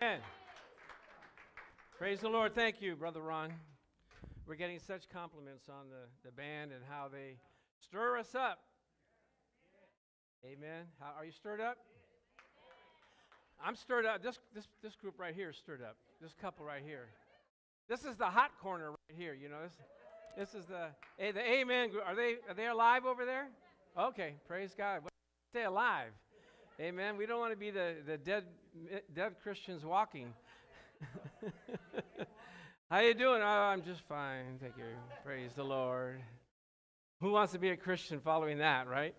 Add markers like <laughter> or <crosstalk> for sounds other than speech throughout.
Amen. Praise the Lord. Thank you, Brother Ron. We're getting such compliments on the, the band and how they stir us up. Amen. How, are you stirred up? I'm stirred up. This, this, this group right here is stirred up. This couple right here. This is the hot corner right here. You know, this, this is the, hey, the amen group. Are they, are they alive over there? Okay, praise God. Stay alive. Amen. We don't want to be the, the dead, dead Christians walking. <laughs> How you doing? Oh, I'm just fine. Thank you. Praise the Lord. Who wants to be a Christian following that, right?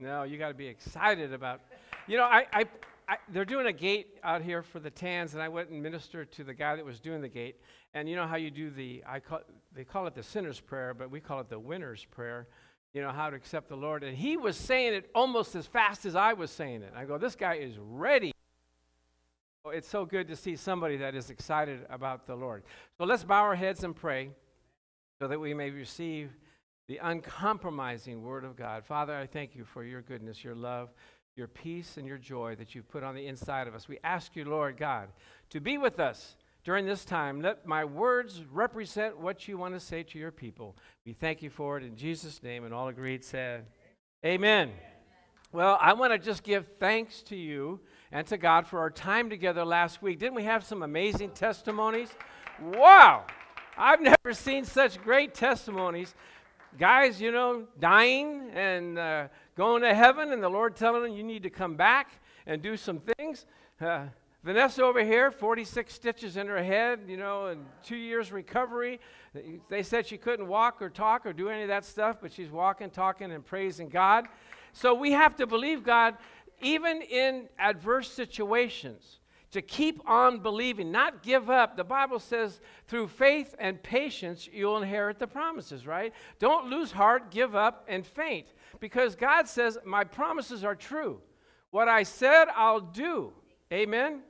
No, you got to be excited about. You know, I, I, I, they're doing a gate out here for the tans, and I went and ministered to the guy that was doing the gate. And you know how you do the, I call, they call it the sinner's prayer, but we call it the winner's prayer you know, how to accept the Lord. And he was saying it almost as fast as I was saying it. I go, this guy is ready. Oh, it's so good to see somebody that is excited about the Lord. So let's bow our heads and pray so that we may receive the uncompromising Word of God. Father, I thank you for your goodness, your love, your peace, and your joy that you've put on the inside of us. We ask you, Lord God, to be with us during this time. Let my words represent what you want to say to your people. We thank you for it in Jesus' name. And all agreed said, Amen. Amen. Well, I want to just give thanks to you and to God for our time together last week. Didn't we have some amazing testimonies? Wow! I've never seen such great testimonies. Guys, you know, dying and uh, going to heaven, and the Lord telling them you need to come back and do some things. Uh, Vanessa over here, 46 stitches in her head, you know, and two years recovery. They said she couldn't walk or talk or do any of that stuff, but she's walking, talking, and praising God. So we have to believe God even in adverse situations to keep on believing, not give up. The Bible says through faith and patience you'll inherit the promises, right? Don't lose heart, give up, and faint because God says, My promises are true. What I said, I'll do. Amen?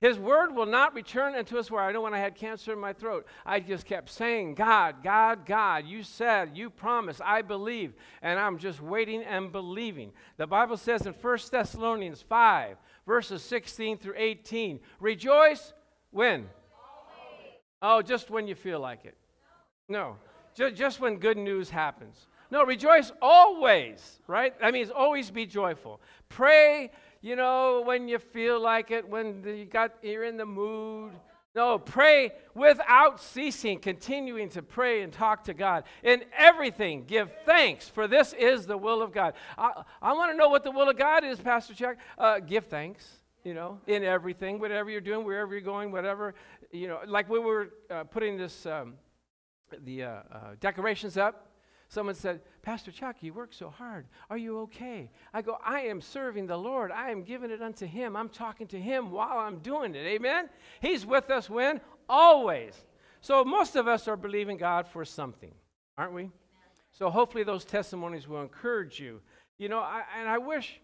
His word will not return unto us where I know when I had cancer in my throat. I just kept saying, God, God, God, you said, you promised, I believe. And I'm just waiting and believing. The Bible says in 1 Thessalonians 5, verses 16 through 18, rejoice when? Oh, just when you feel like it. No, just, just when good news happens. No, rejoice always, right? That means always be joyful. Pray you know, when you feel like it, when you got, you're in the mood. No, pray without ceasing, continuing to pray and talk to God. In everything, give thanks, for this is the will of God. I, I want to know what the will of God is, Pastor Chuck. Uh, give thanks, you know, in everything, whatever you're doing, wherever you're going, whatever, you know, like when we were uh, putting this, um, the uh, uh decorations up. Someone said, Pastor Chuck, you work so hard. Are you okay? I go, I am serving the Lord. I am giving it unto Him. I'm talking to Him while I'm doing it. Amen? He's with us when? Always. So most of us are believing God for something, aren't we? So hopefully those testimonies will encourage you. You know, I, and I wish,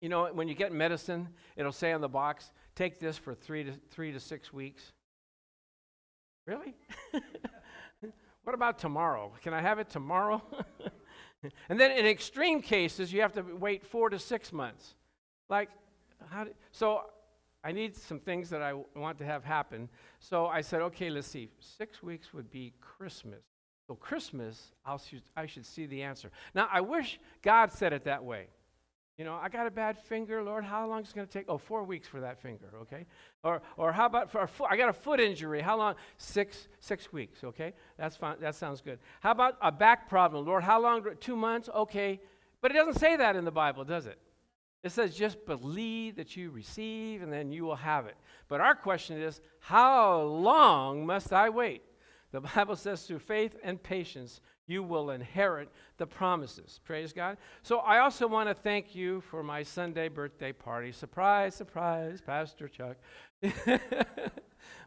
you know, when you get medicine, it'll say on the box, take this for three to, three to six weeks. Really? <laughs> What about tomorrow? Can I have it tomorrow? <laughs> and then in extreme cases, you have to wait four to six months. Like, how do, so I need some things that I want to have happen. So I said, okay, let's see. Six weeks would be Christmas. So Christmas, I'll, I should see the answer. Now, I wish God said it that way. You know, I got a bad finger, Lord. How long is it going to take? Oh, four weeks for that finger, okay? Or, or how about for a foot? I got a foot injury. How long? Six, six weeks, okay? That's fine. That sounds good. How about a back problem, Lord? How long? Two months, okay? But it doesn't say that in the Bible, does it? It says just believe that you receive, and then you will have it. But our question is, how long must I wait? The Bible says through faith and patience you will inherit the promises. Praise God. So I also want to thank you for my Sunday birthday party. Surprise, surprise, Pastor Chuck. <laughs>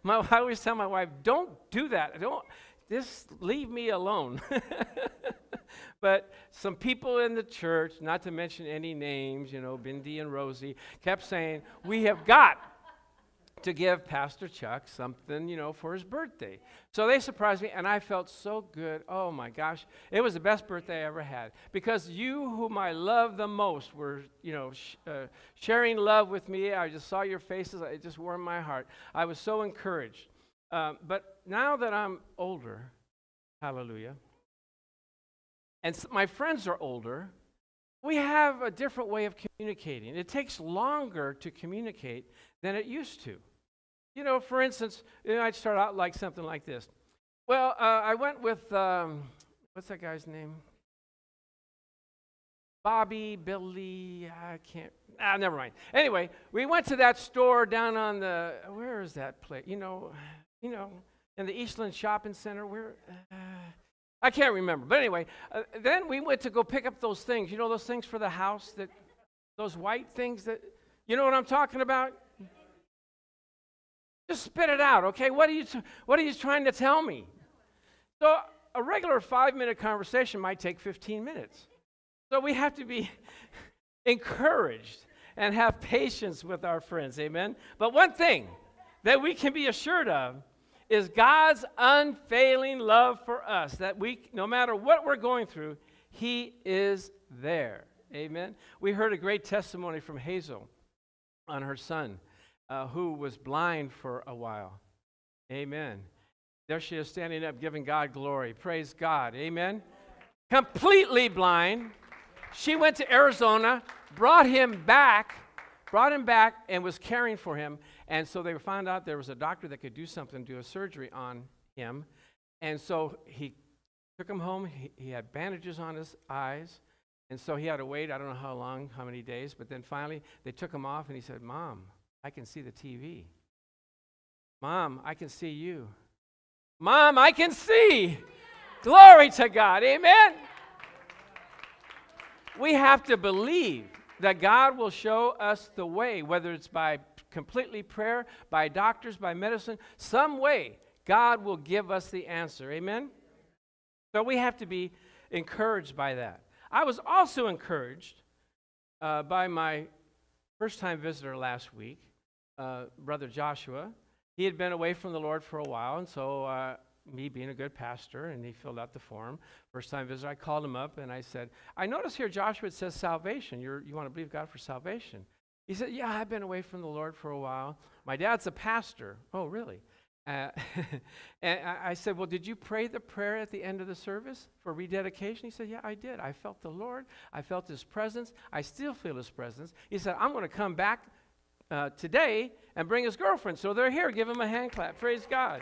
my, I always tell my wife, don't do that. Don't just leave me alone. <laughs> but some people in the church, not to mention any names, you know, Bindi and Rosie, kept saying, We have got to give Pastor Chuck something, you know, for his birthday. So they surprised me, and I felt so good. Oh my gosh, it was the best birthday I ever had because you, whom I love the most, were, you know, sh- uh, sharing love with me. I just saw your faces; it just warmed my heart. I was so encouraged. Um, but now that I'm older, hallelujah, and my friends are older, we have a different way of communicating. It takes longer to communicate than it used to. You know, for instance, you know, I'd start out like something like this. Well, uh, I went with, um, what's that guy's name? Bobby, Billy, I can't, ah, never mind. Anyway, we went to that store down on the, where is that place? You know, you know, in the Eastland Shopping Center. Where, uh, I can't remember. But anyway, uh, then we went to go pick up those things. You know those things for the house that, those white things that, you know what I'm talking about? Just spit it out, okay? What are you, what are you trying to tell me? So, a regular five minute conversation might take 15 minutes. So, we have to be <laughs> encouraged and have patience with our friends, amen? But one thing that we can be assured of is God's unfailing love for us, that we, no matter what we're going through, He is there. Amen. We heard a great testimony from Hazel on her son uh, who was blind for a while. Amen. There she is standing up giving God glory. Praise God. Amen. Completely blind. She went to Arizona, brought him back, brought him back, and was caring for him. And so they found out there was a doctor that could do something, do a surgery on him. And so he took him home. He, he had bandages on his eyes. And so he had to wait, I don't know how long, how many days, but then finally they took him off and he said, Mom, I can see the TV. Mom, I can see you. Mom, I can see. Glory to God. Amen. We have to believe that God will show us the way, whether it's by completely prayer, by doctors, by medicine, some way, God will give us the answer. Amen? So we have to be encouraged by that. I was also encouraged uh, by my first time visitor last week uh, brother Joshua. He had been away from the Lord for a while, and so uh, me being a good pastor, and he filled out the form. First time visitor, I called him up and I said, I notice here, Joshua, it says salvation. You're, you want to believe God for salvation. He said, Yeah, I've been away from the Lord for a while. My dad's a pastor. Oh, really? Uh, <laughs> and I said, Well, did you pray the prayer at the end of the service for rededication? He said, Yeah, I did. I felt the Lord. I felt His presence. I still feel His presence. He said, I'm going to come back uh, today and bring his girlfriend. So they're here. Give him a hand clap. Praise God.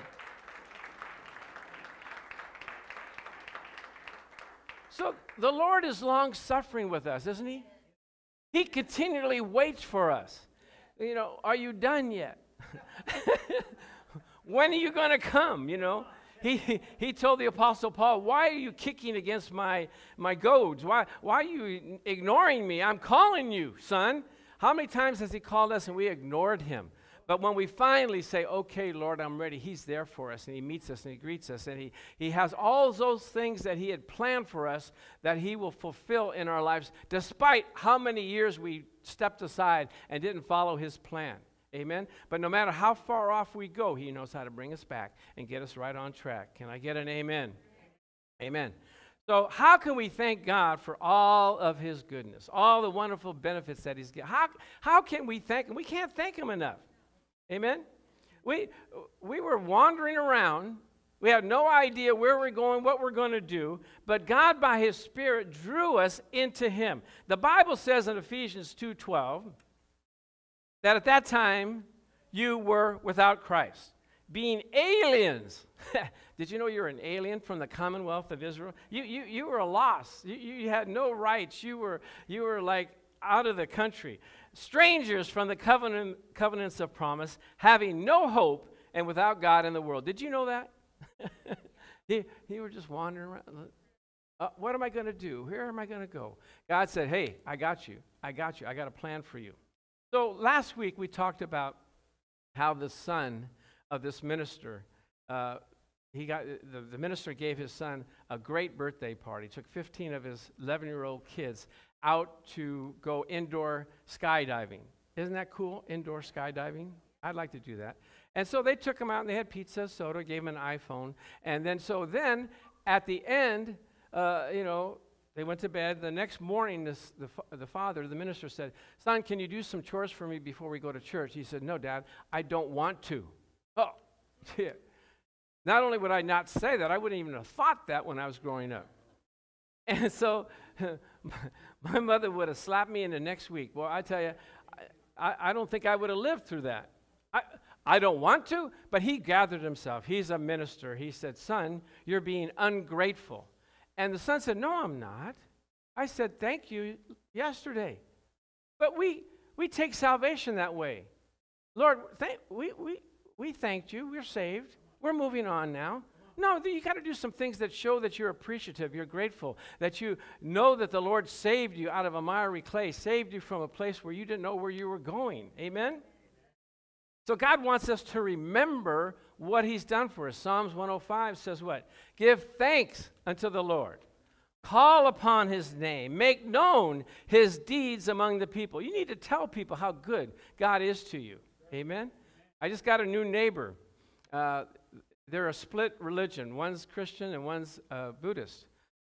So the Lord is long suffering with us, isn't he? He continually waits for us. You know, are you done yet? <laughs> when are you going to come? You know, he, he told the Apostle Paul, Why are you kicking against my, my goads? Why, why are you ignoring me? I'm calling you, son. How many times has He called us and we ignored Him? But when we finally say, okay, Lord, I'm ready, He's there for us and He meets us and He greets us and He, he has all those things that He had planned for us that He will fulfill in our lives, despite how many years we stepped aside and didn't follow His plan. Amen? But no matter how far off we go, He knows how to bring us back and get us right on track. Can I get an amen? Amen. So, how can we thank God for all of His goodness, all the wonderful benefits that He's given? How, how can we thank Him? We can't thank Him enough. Amen? We, we were wandering around. We had no idea where we're going, what we're going to do, but God, by His Spirit, drew us into Him. The Bible says in Ephesians 2:12 that at that time you were without Christ, being aliens. <laughs> Did you know you're an alien from the Commonwealth of Israel? You, you, you were lost. You, you had no rights. You were, you were like out of the country. Strangers from the covenant, covenants of promise, having no hope and without God in the world. Did you know that? <laughs> you, you were just wandering around. Uh, what am I going to do? Where am I going to go? God said, Hey, I got you. I got you. I got a plan for you. So last week we talked about how the son of this minister uh, he got the, the minister gave his son a great birthday party took 15 of his 11 year old kids out to go indoor skydiving isn't that cool indoor skydiving I'd like to do that. And so they took him out and they had pizza, soda, gave him an iPhone. And then, so then at the end, uh, you know, they went to bed. The next morning, this, the, the father, the minister said, Son, can you do some chores for me before we go to church? He said, No, Dad, I don't want to. <laughs> Oh, yeah. Not only would I not say that, I wouldn't even have thought that when I was growing up. <laughs> And so <laughs> my mother would have slapped me in the next week. Well, I tell you, I, I don't think I would have lived through that. I, I don't want to, but he gathered himself. He's a minister. He said, Son, you're being ungrateful. And the son said, No, I'm not. I said, Thank you yesterday. But we, we take salvation that way. Lord, thank, we, we, we thanked you. We're saved. We're moving on now. No, you got to do some things that show that you're appreciative, you're grateful, that you know that the Lord saved you out of a miry clay, saved you from a place where you didn't know where you were going. Amen? So God wants us to remember what He's done for us. Psalms 105 says what? Give thanks unto the Lord. Call upon His name. Make known His deeds among the people. You need to tell people how good God is to you. Amen? I just got a new neighbor. Uh, they're a split religion. One's Christian and one's uh, Buddhist.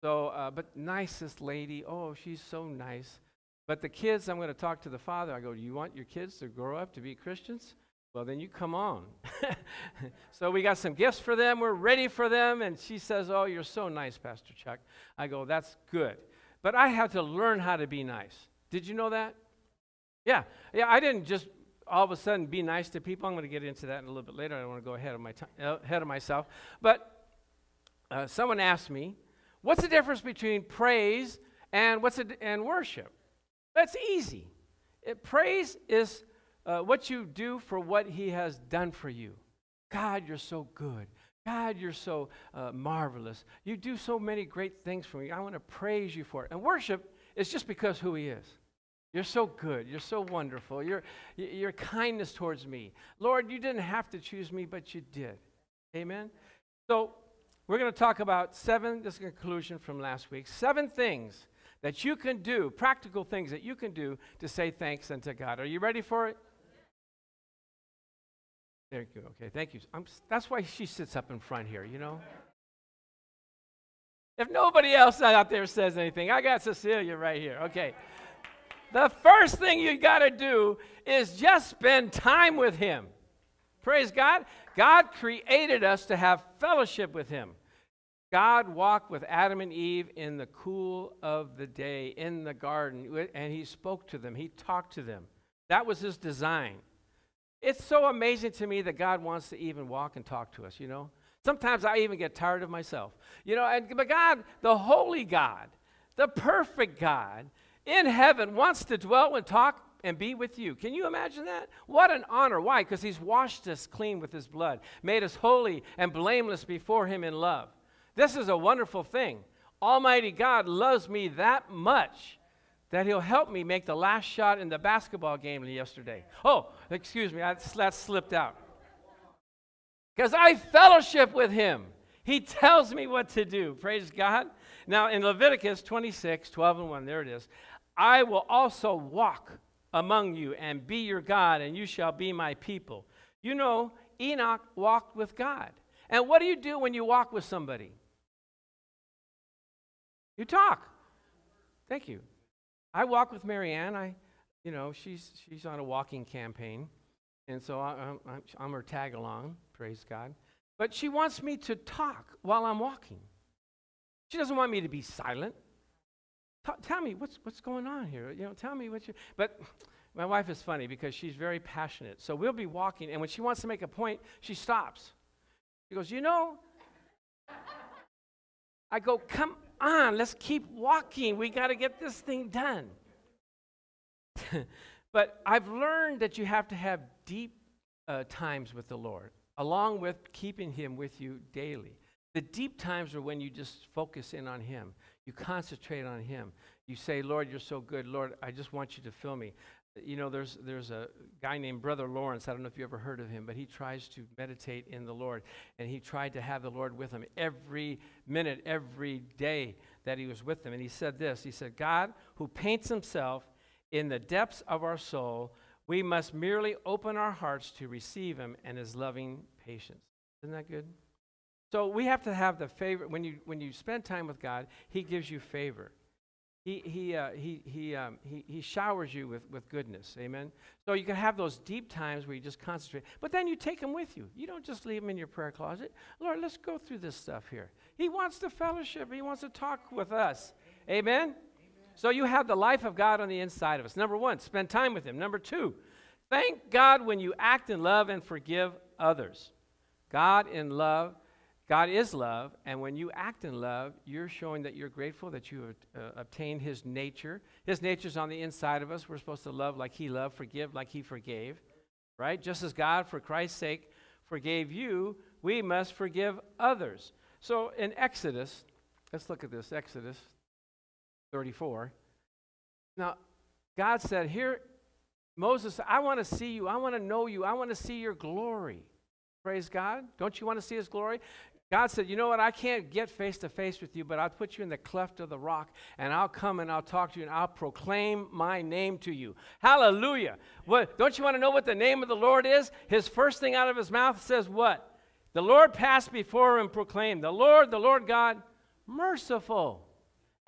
So, uh, but nicest lady. Oh, she's so nice. But the kids, I'm going to talk to the father. I go, Do you want your kids to grow up to be Christians? Well, then you come on. <laughs> so we got some gifts for them. We're ready for them. And she says, Oh, you're so nice, Pastor Chuck. I go, That's good. But I had to learn how to be nice. Did you know that? Yeah. Yeah, I didn't just all of a sudden be nice to people. I'm going to get into that in a little bit later. I don't want to go ahead of, my t- uh, ahead of myself. But uh, someone asked me, what's the difference between praise and, what's it, and worship? That's easy. It, praise is uh, what you do for what he has done for you. God, you're so good. God, you're so uh, marvelous. You do so many great things for me. I want to praise you for it. And worship is just because who he is. You're so good. You're so wonderful. Your, your kindness towards me. Lord, you didn't have to choose me, but you did. Amen? So, we're going to talk about seven, this conclusion from last week, seven things that you can do, practical things that you can do to say thanks unto God. Are you ready for it? There you go. Okay, thank you. I'm, that's why she sits up in front here, you know? If nobody else out there says anything, I got Cecilia right here. Okay. The first thing you got to do is just spend time with Him. Praise God. God created us to have fellowship with Him. God walked with Adam and Eve in the cool of the day in the garden, and He spoke to them, He talked to them. That was His design. It's so amazing to me that God wants to even walk and talk to us, you know? Sometimes I even get tired of myself. You know, and, but God, the holy God, the perfect God, in heaven wants to dwell and talk and be with you. Can you imagine that? What an honor. Why? Because he's washed us clean with his blood, made us holy and blameless before him in love. This is a wonderful thing. Almighty God loves me that much that he'll help me make the last shot in the basketball game yesterday. Oh, excuse me, that slipped out. Because I fellowship with him. He tells me what to do. Praise God. Now, in Leviticus 26, 12 and 1, there it is. I will also walk among you and be your God, and you shall be my people. You know, Enoch walked with God. And what do you do when you walk with somebody? You talk. Thank you. I walk with Marianne. I, you know, she's she's on a walking campaign, and so I, am I'm, I'm her tag along. Praise God. But she wants me to talk while I'm walking. She doesn't want me to be silent. Tell me what's what's going on here. You know, tell me what you. But my wife is funny because she's very passionate. So we'll be walking, and when she wants to make a point, she stops. She goes, you know. I go, come on, let's keep walking. We got to get this thing done. <laughs> but I've learned that you have to have deep uh, times with the Lord, along with keeping Him with you daily. The deep times are when you just focus in on Him. You concentrate on Him. You say, Lord, you're so good. Lord, I just want you to fill me. You know, there's, there's a guy named Brother Lawrence. I don't know if you ever heard of him, but he tries to meditate in the Lord. And he tried to have the Lord with him every minute, every day that he was with him. And he said this He said, God, who paints himself in the depths of our soul, We must merely open our hearts to receive Him and His loving patience. Isn't that good? So we have to have the favor. When you, when you spend time with God, He gives you favor. He, he, uh, he, he, um, he, he showers you with, with goodness. Amen. So you can have those deep times where you just concentrate, but then you take them with you. You don't just leave them in your prayer closet. Lord, let's go through this stuff here. He wants to fellowship, He wants to talk with us. Amen? Amen. So you have the life of God on the inside of us. Number one, spend time with Him. Number two, thank God when you act in love and forgive others. God in love God is love, and when you act in love, you're showing that you're grateful that you have uh, obtained His nature. His nature's on the inside of us. We're supposed to love like He loved, forgive like He forgave, right? Just as God, for Christ's sake, forgave you, we must forgive others. So in Exodus, let's look at this Exodus 34. Now, God said, Here, Moses, I want to see you. I want to know you. I want to see your glory. Praise God. Don't you want to see his glory? God said, You know what? I can't get face to face with you, but I'll put you in the cleft of the rock, and I'll come and I'll talk to you, and I'll proclaim my name to you. Hallelujah. What, don't you want to know what the name of the Lord is? His first thing out of his mouth says, What? The Lord passed before him and proclaimed, The Lord, the Lord God, merciful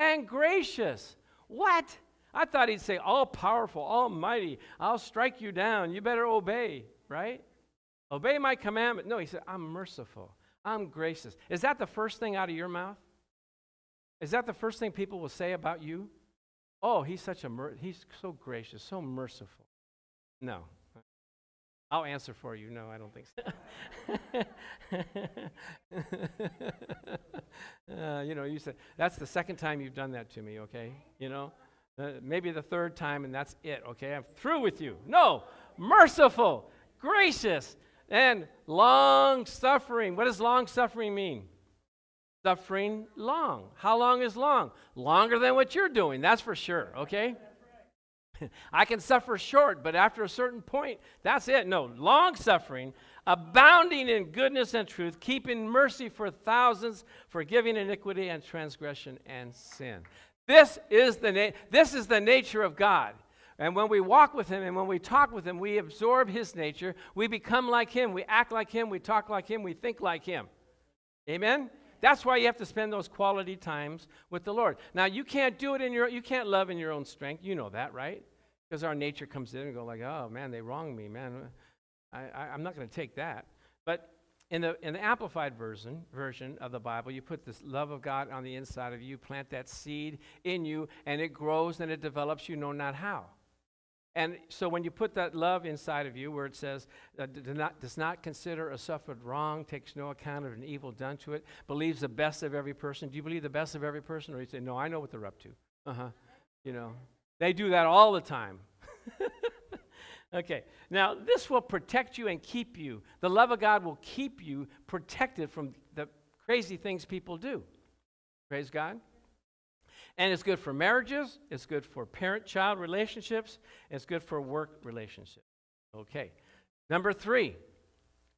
and gracious. What? I thought he'd say, All powerful, almighty, I'll strike you down. You better obey, right? Obey my commandment. No, he said, I'm merciful I'm gracious. Is that the first thing out of your mouth? Is that the first thing people will say about you? Oh, he's such a he's so gracious, so merciful. No. I'll answer for you. No, I don't think so. <laughs> uh, you know, you said that's the second time you've done that to me. Okay, you know, uh, maybe the third time, and that's it. Okay, I'm through with you. No, merciful, gracious, and long suffering. What does long suffering mean? Suffering long. How long is long? Longer than what you're doing, that's for sure, okay? <laughs> I can suffer short, but after a certain point, that's it. No, long suffering, abounding in goodness and truth, keeping mercy for thousands, forgiving iniquity and transgression and sin. This is the na- this is the nature of God. And when we walk with Him and when we talk with Him, we absorb His nature. We become like Him. We act like Him. We talk like Him. We think like Him. Amen? That's why you have to spend those quality times with the Lord. Now, you can't do it in your, you can't love in your own strength. You know that, right? Because our nature comes in and go like, oh, man, they wronged me, man. I, I, I'm not going to take that. But in the, in the amplified version, version of the Bible, you put this love of God on the inside of you, plant that seed in you, and it grows and it develops, you know not how. And so when you put that love inside of you, where it says, uh, not, does not consider a suffered wrong, takes no account of an evil done to it, believes the best of every person. Do you believe the best of every person? Or you say, no, I know what they're up to. Uh huh. You know, they do that all the time. <laughs> okay, now this will protect you and keep you. The love of God will keep you protected from the crazy things people do. Praise God. And it's good for marriages, it's good for parent child relationships, it's good for work relationships. Okay. Number three.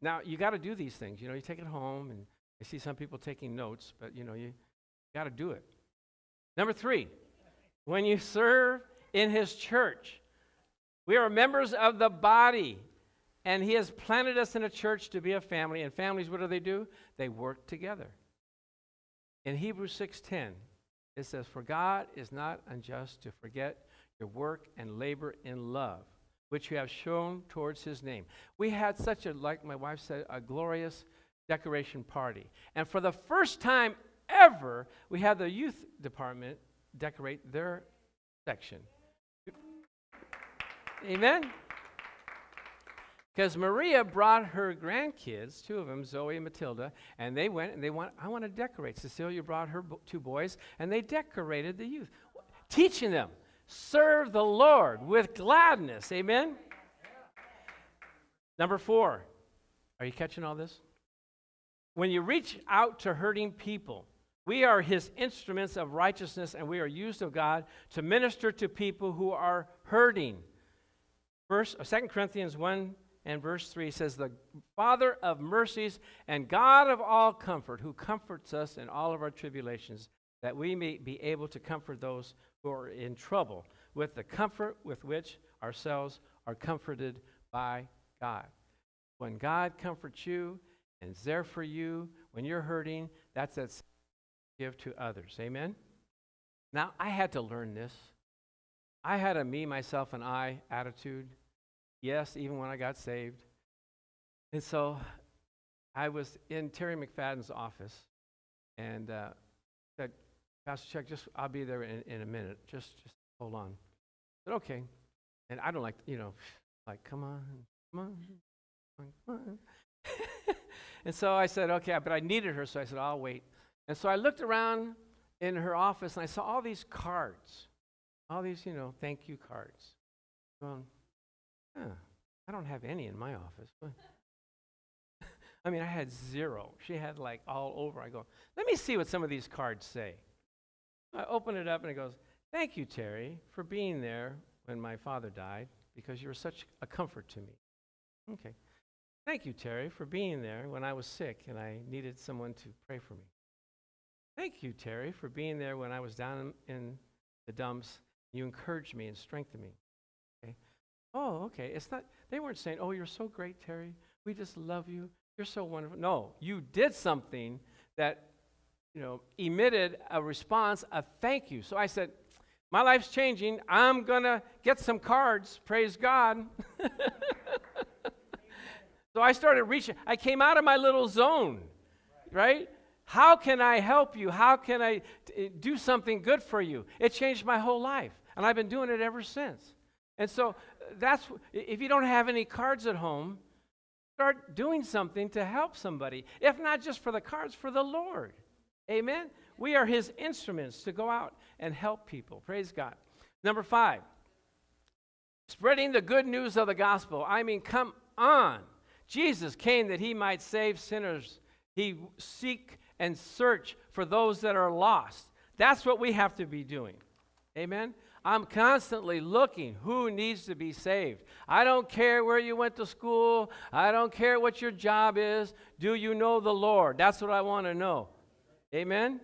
Now, you got to do these things. You know, you take it home, and I see some people taking notes, but you know, you got to do it. Number three, when you serve in his church, we are members of the body, and he has planted us in a church to be a family. And families, what do they do? They work together. In Hebrews 6:10, it says, For God is not unjust to forget your work and labor in love, which you have shown towards his name. We had such a, like my wife said, a glorious decoration party. And for the first time ever, we had the youth department decorate their section. Amen? Because Maria brought her grandkids, two of them, Zoe and Matilda, and they went and they want, I want to decorate. Cecilia brought her bo- two boys, and they decorated the youth, teaching them, serve the Lord with gladness. Amen? Number four, are you catching all this? When you reach out to hurting people, we are his instruments of righteousness, and we are used of God to minister to people who are hurting. First, uh, 2 Corinthians 1 and verse 3 says, The Father of mercies and God of all comfort, who comforts us in all of our tribulations, that we may be able to comfort those who are in trouble with the comfort with which ourselves are comforted by God. When God comforts you and is there for you when you're hurting, that's that give to others. Amen? Now, I had to learn this. I had a me, myself, and I attitude. Yes, even when I got saved. And so I was in Terry McFadden's office and uh, said, Pastor Chuck, just I'll be there in, in a minute. Just just hold on. Said, okay. And I don't like, you know, like, come on, come on, come on. <laughs> and so I said, okay, but I needed her, so I said, I'll wait. And so I looked around in her office and I saw all these cards, all these, you know, thank you cards. Huh, I don't have any in my office. <laughs> I mean, I had zero. She had like all over. I go, let me see what some of these cards say. I open it up and it goes, Thank you, Terry, for being there when my father died because you were such a comfort to me. Okay. Thank you, Terry, for being there when I was sick and I needed someone to pray for me. Thank you, Terry, for being there when I was down in, in the dumps. You encouraged me and strengthened me. Oh, okay. It's not, they weren't saying, Oh, you're so great, Terry. We just love you. You're so wonderful. No, you did something that, you know, emitted a response of thank you. So I said, my life's changing. I'm going to get some cards. Praise God. <laughs> so I started reaching. I came out of my little zone, right? How can I help you? How can I t- do something good for you? It changed my whole life, and I've been doing it ever since. And so that's if you don't have any cards at home, Start doing something to help somebody, if not just for the cards, for the Lord. Amen? We are His instruments to go out and help people. Praise God. Number five, spreading the good news of the gospel. I mean, come on. Jesus came that He might save sinners. He seek and search for those that are lost. That's what we have to be doing. Amen? I'm constantly looking who needs to be saved. I don't care where you went to school. I don't care what your job is. Do you know the Lord? That's what I want to know. Amen?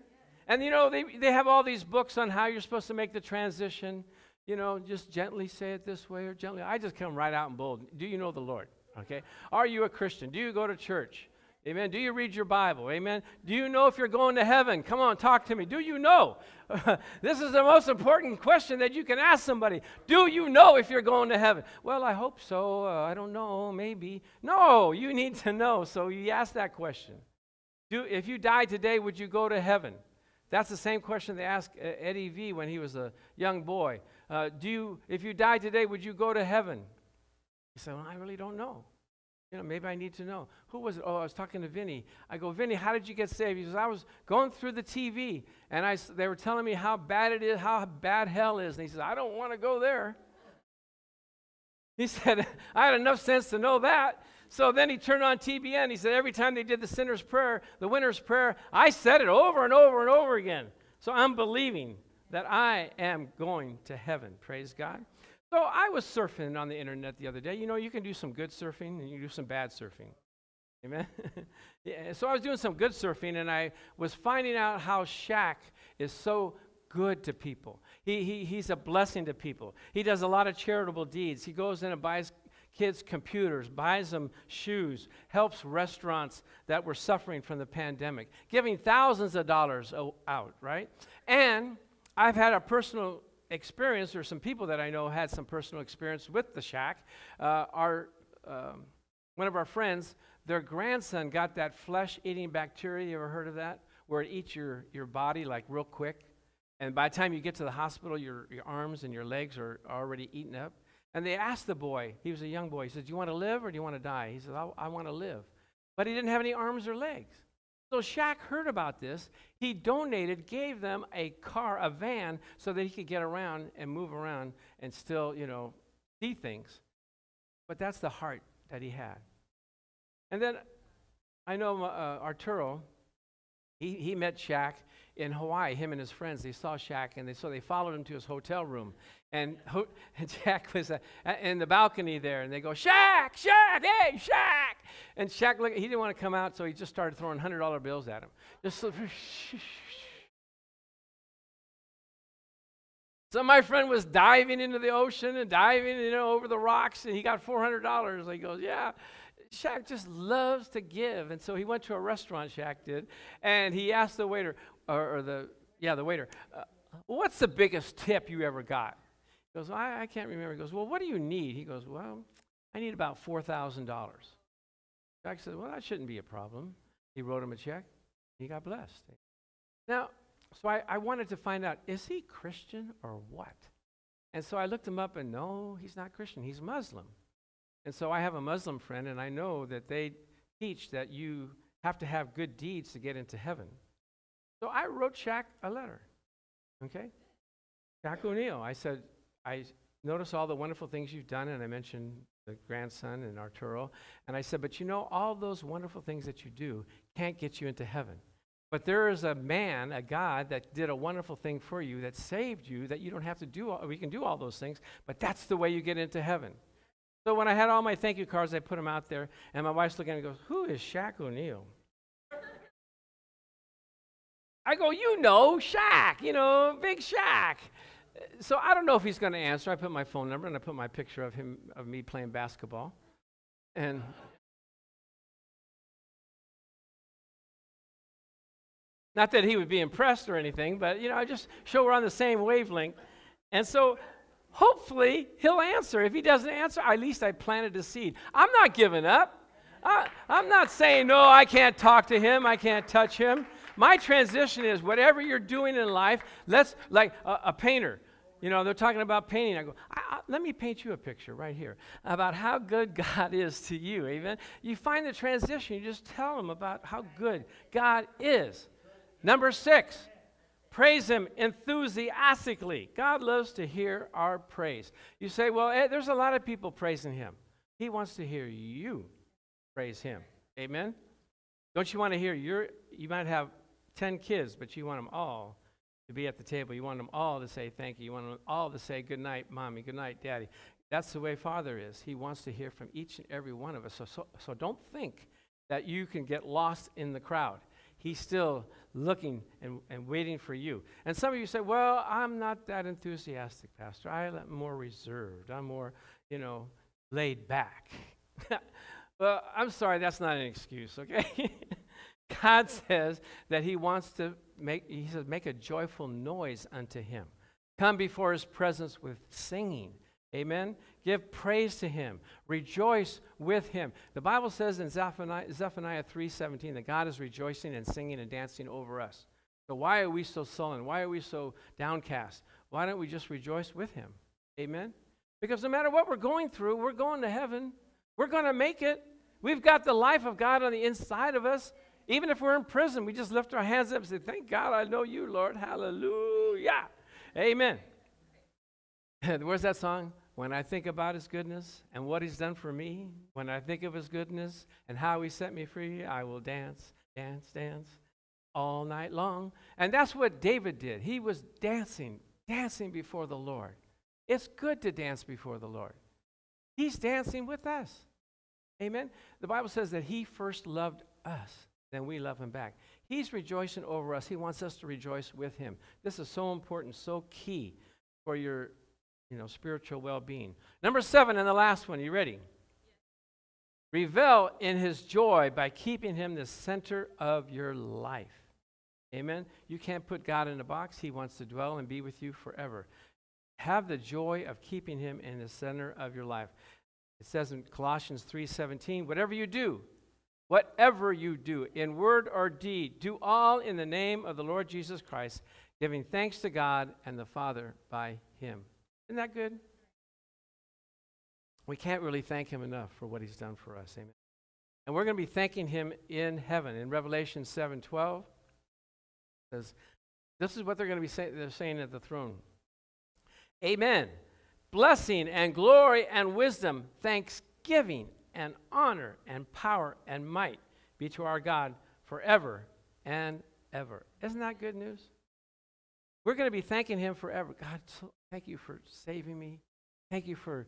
And you know, they, they have all these books on how you're supposed to make the transition. You know, just gently say it this way or gently. I just come right out and bold. Do you know the Lord? Okay? Are you a Christian? Do you go to church? Amen. Do you read your Bible? Amen. Do you know if you're going to heaven? Come on, talk to me. Do you know? <laughs> this is the most important question that you can ask somebody. Do you know if you're going to heaven? Well, I hope so. Uh, I don't know. Maybe. No, you need to know. So you ask that question. Do, if you died today, would you go to heaven? That's the same question they asked uh, Eddie V when he was a young boy. Uh, do you, if you died today, would you go to heaven? He said, well, I really don't know. You know, maybe I need to know. Who was it? Oh, I was talking to Vinny. I go, Vinny, how did you get saved? He says, I was going through the TV, and I, they were telling me how bad it is, how bad hell is. And he says, I don't want to go there. He <laughs> said, I had enough sense to know that. So then he turned on TBN. He said, every time they did the sinner's prayer, the winner's prayer, I said it over and over and over again. So I'm believing that I am going to heaven. Praise God. So I was surfing on the internet the other day. You know, you can do some good surfing and you do some bad surfing. Amen. <laughs> yeah, so I was doing some good surfing and I was finding out how Shaq is so good to people. He, he, he's a blessing to people. He does a lot of charitable deeds. He goes in and buys kids computers, buys them shoes, helps restaurants that were suffering from the pandemic, giving thousands of dollars out, right? And I've had a personal experience, or some people that I know had some personal experience with the Shaq. Uh, our, um, one of our friends, their grandson got that flesh eating bacteria. You ever heard of that? Where it eats your, your body like real quick. And by the time you get to the hospital, your, your arms and your legs are already eaten up. And they asked the boy, he was a young boy, he said, Do you want to live or do you want to die? He said, I, I want to live. But he didn't have any arms or legs. So Shaq heard about this. He donated, gave them a car, a van, so that he could get around and move around and still, you know, see things. But that's the heart that he had. And then I know uh, Arturo, he, he met Shaq in Hawaii, him and his friends. They saw Shaq, and they, so they followed him to his hotel room. And, ho- <laughs> and Jack was uh, in the balcony there, and they go, Shaq, Shaq, hey, Shaq. And Shaq, look, he didn't want to come out, so he just started throwing $100 bills at him. Just <laughs> So my friend was diving into the ocean and diving, you know, over the rocks, and he got four hundred dollars. He goes, "Yeah." Shaq just loves to give, and so he went to a restaurant. Shaq did, and he asked the waiter, or, or the yeah, the waiter, uh, "What's the biggest tip you ever got?" He goes, well, I, I can't remember." He goes, "Well, what do you need?" He goes, "Well, I need about four thousand dollars." Shaq said, "Well, that shouldn't be a problem." He wrote him a check. He got blessed. Now, so I, I wanted to find out is he Christian or what? And so I looked him up, and no, he's not Christian. He's Muslim. And so I have a Muslim friend, and I know that they teach that you have to have good deeds to get into heaven. So I wrote Shaq a letter. Okay? Shaq O'Neal. I said, I notice all the wonderful things you've done, and I mentioned the grandson and Arturo. And I said, but you know, all those wonderful things that you do can't get you into heaven. But there is a man, a God, that did a wonderful thing for you, that saved you, that you don't have to do, all, we can do all those things, but that's the way you get into heaven. So when I had all my thank you cards, I put them out there, and my wife's looking and goes, Who is Shaq O'Neal? I go, You know, Shaq, you know, big Shaq. So I don't know if he's going to answer. I put my phone number and I put my picture of him, of me playing basketball. And Not that he would be impressed or anything, but you know, I just show we're on the same wavelength. And so hopefully he'll answer. If he doesn't answer, at least I planted a seed. I'm not giving up. I, am not saying, no, I can't talk to him, I can't touch him. My transition is whatever you're doing in life, let's, like a, a painter, you know, they're talking about painting. I go, I, I, let me paint you a picture right here about how good <laughs> God is to you. Amen. You find the transition, you just tell them about how good God is. Number six, praise Him enthusiastically. God loves to hear our praise. You say, well, Ed, there's a lot of people praising Him. He wants to hear you praise Him. Amen? Don't you want to hear your, you might have 10 kids, but you want them all to be at the table. You want them all to say thank you. You want them all to say good night, mommy, good night, daddy. That's the way Father is. He wants to hear from each and every one of us. So, so, so don't think that you can get lost in the crowd. He's still looking and, and waiting for you. And some of you say, well, I'm not that enthusiastic, Pastor. I'm more reserved. I'm more, you know, laid back. <laughs> well, I'm sorry, that's not an excuse, okay? <laughs> God says that he wants to make, he says, make a joyful noise unto him. Come before his presence with singing. Amen. Give praise to him. Rejoice with him. The Bible says in Zephaniah, Zephaniah 3:17 that God is rejoicing and singing and dancing over us. So why are we so sullen? Why are we so downcast? Why don't we just rejoice with him? Amen. Because no matter what we're going through, we're going to heaven. We're going to make it. We've got the life of God on the inside of us. Even if we're in prison, we just lift our hands up and say, Thank God I know you, Lord. Hallelujah. Amen. <laughs> Where's that song? When I think about his goodness and what he's done for me, when I think of his goodness and how he set me free, I will dance, dance, dance all night long. And that's what David did. He was dancing, dancing before the Lord. It's good to dance before the Lord. He's dancing with us. Amen. The Bible says that he first loved us, then we love him back. He's rejoicing over us. He wants us to rejoice with him. This is so important, so key for your you know, spiritual well being. Number seven, and the last one. You ready? Revel in his joy by keeping him the center of your life. Amen. You can't put God in a box. He wants to dwell and be with you forever. Have the joy of keeping him in the center of your life. It says in Colossians 3:17, whatever you do, whatever you do, in word or deed, do all in the name of the Lord Jesus Christ, giving thanks to God and the Father by him. Isn't that good? We can't really thank him enough for what he's done for us. Amen. And we're going to be thanking him in heaven. In Revelation 7:12 says this is what they're going to be say, they're saying at the throne. Amen. Blessing and glory and wisdom, thanksgiving and honor and power and might be to our God forever and ever. Isn't that good news? We're going to be thanking him forever. God, so thank you for saving me. Thank you for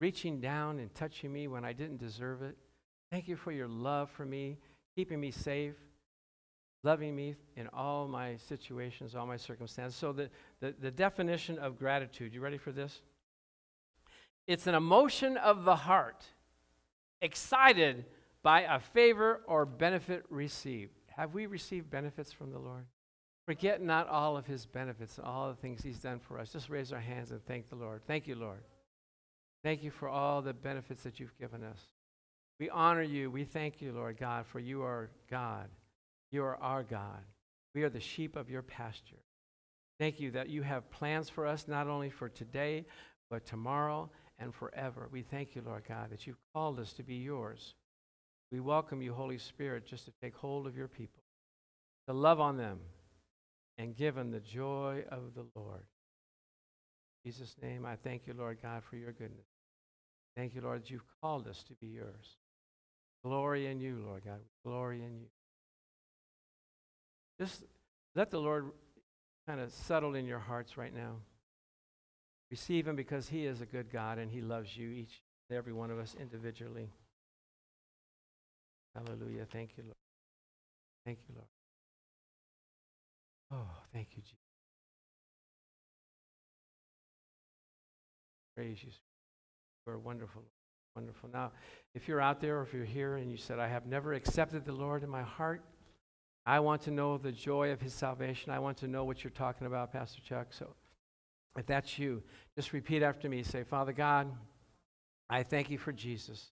reaching down and touching me when I didn't deserve it. Thank you for your love for me, keeping me safe. loving me in all my situations, all my circumstances. So, the, the, the definition of gratitude, you ready for this? It's an emotion of the heart, excited by a favor or benefit received. Have we received benefits from the Lord? Forget not all of his benefits, all the things he's done for us. Just raise our hands and thank the Lord. Thank you, Lord. Thank you for all the benefits that you've given us. We honor you. We thank you, Lord God, for you are God. You are our God. We are the sheep of your pasture. Thank you that you have plans for us, not only for today, but tomorrow and forever. We thank you, Lord God, that you've called us to be yours. We welcome you, Holy Spirit, just to take hold of your people, to love on them, and give the joy of the Lord. In Jesus' name, I thank you, Lord God, for your goodness. Thank you, Lord, that you've called us to be yours. Glory in you, Lord God. Glory in you. Just let the Lord kind of settle in your hearts right now. Receive him because he is a good God and he loves you, each and every one of us individually. Hallelujah. Thank you, Lord. Thank you, Lord. Oh, thank you, Jesus. Praise you. You are wonderful. Wonderful. Now, if you're out there or if you're here and you said, I have never accepted the Lord in my heart, I want to know the joy of his salvation. I want to know what you're talking about, Pastor Chuck. So if that's you, just repeat after me. Say, Father God, I thank you for Jesus.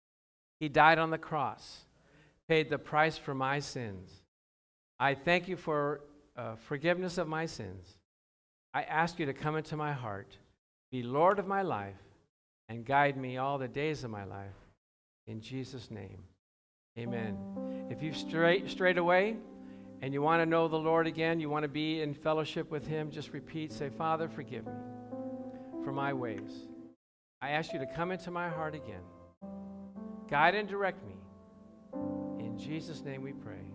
He died on the cross, paid the price for my sins. I thank you for uh, forgiveness of my sins. I ask you to come into my heart, be Lord of my life, and guide me all the days of my life. In Jesus' name, amen. If you've strayed, strayed away and you want to know the Lord again, you want to be in fellowship with Him, just repeat, say, Father, forgive me for my ways. I ask you to come into my heart again. Guide and direct me. In Jesus' name we pray.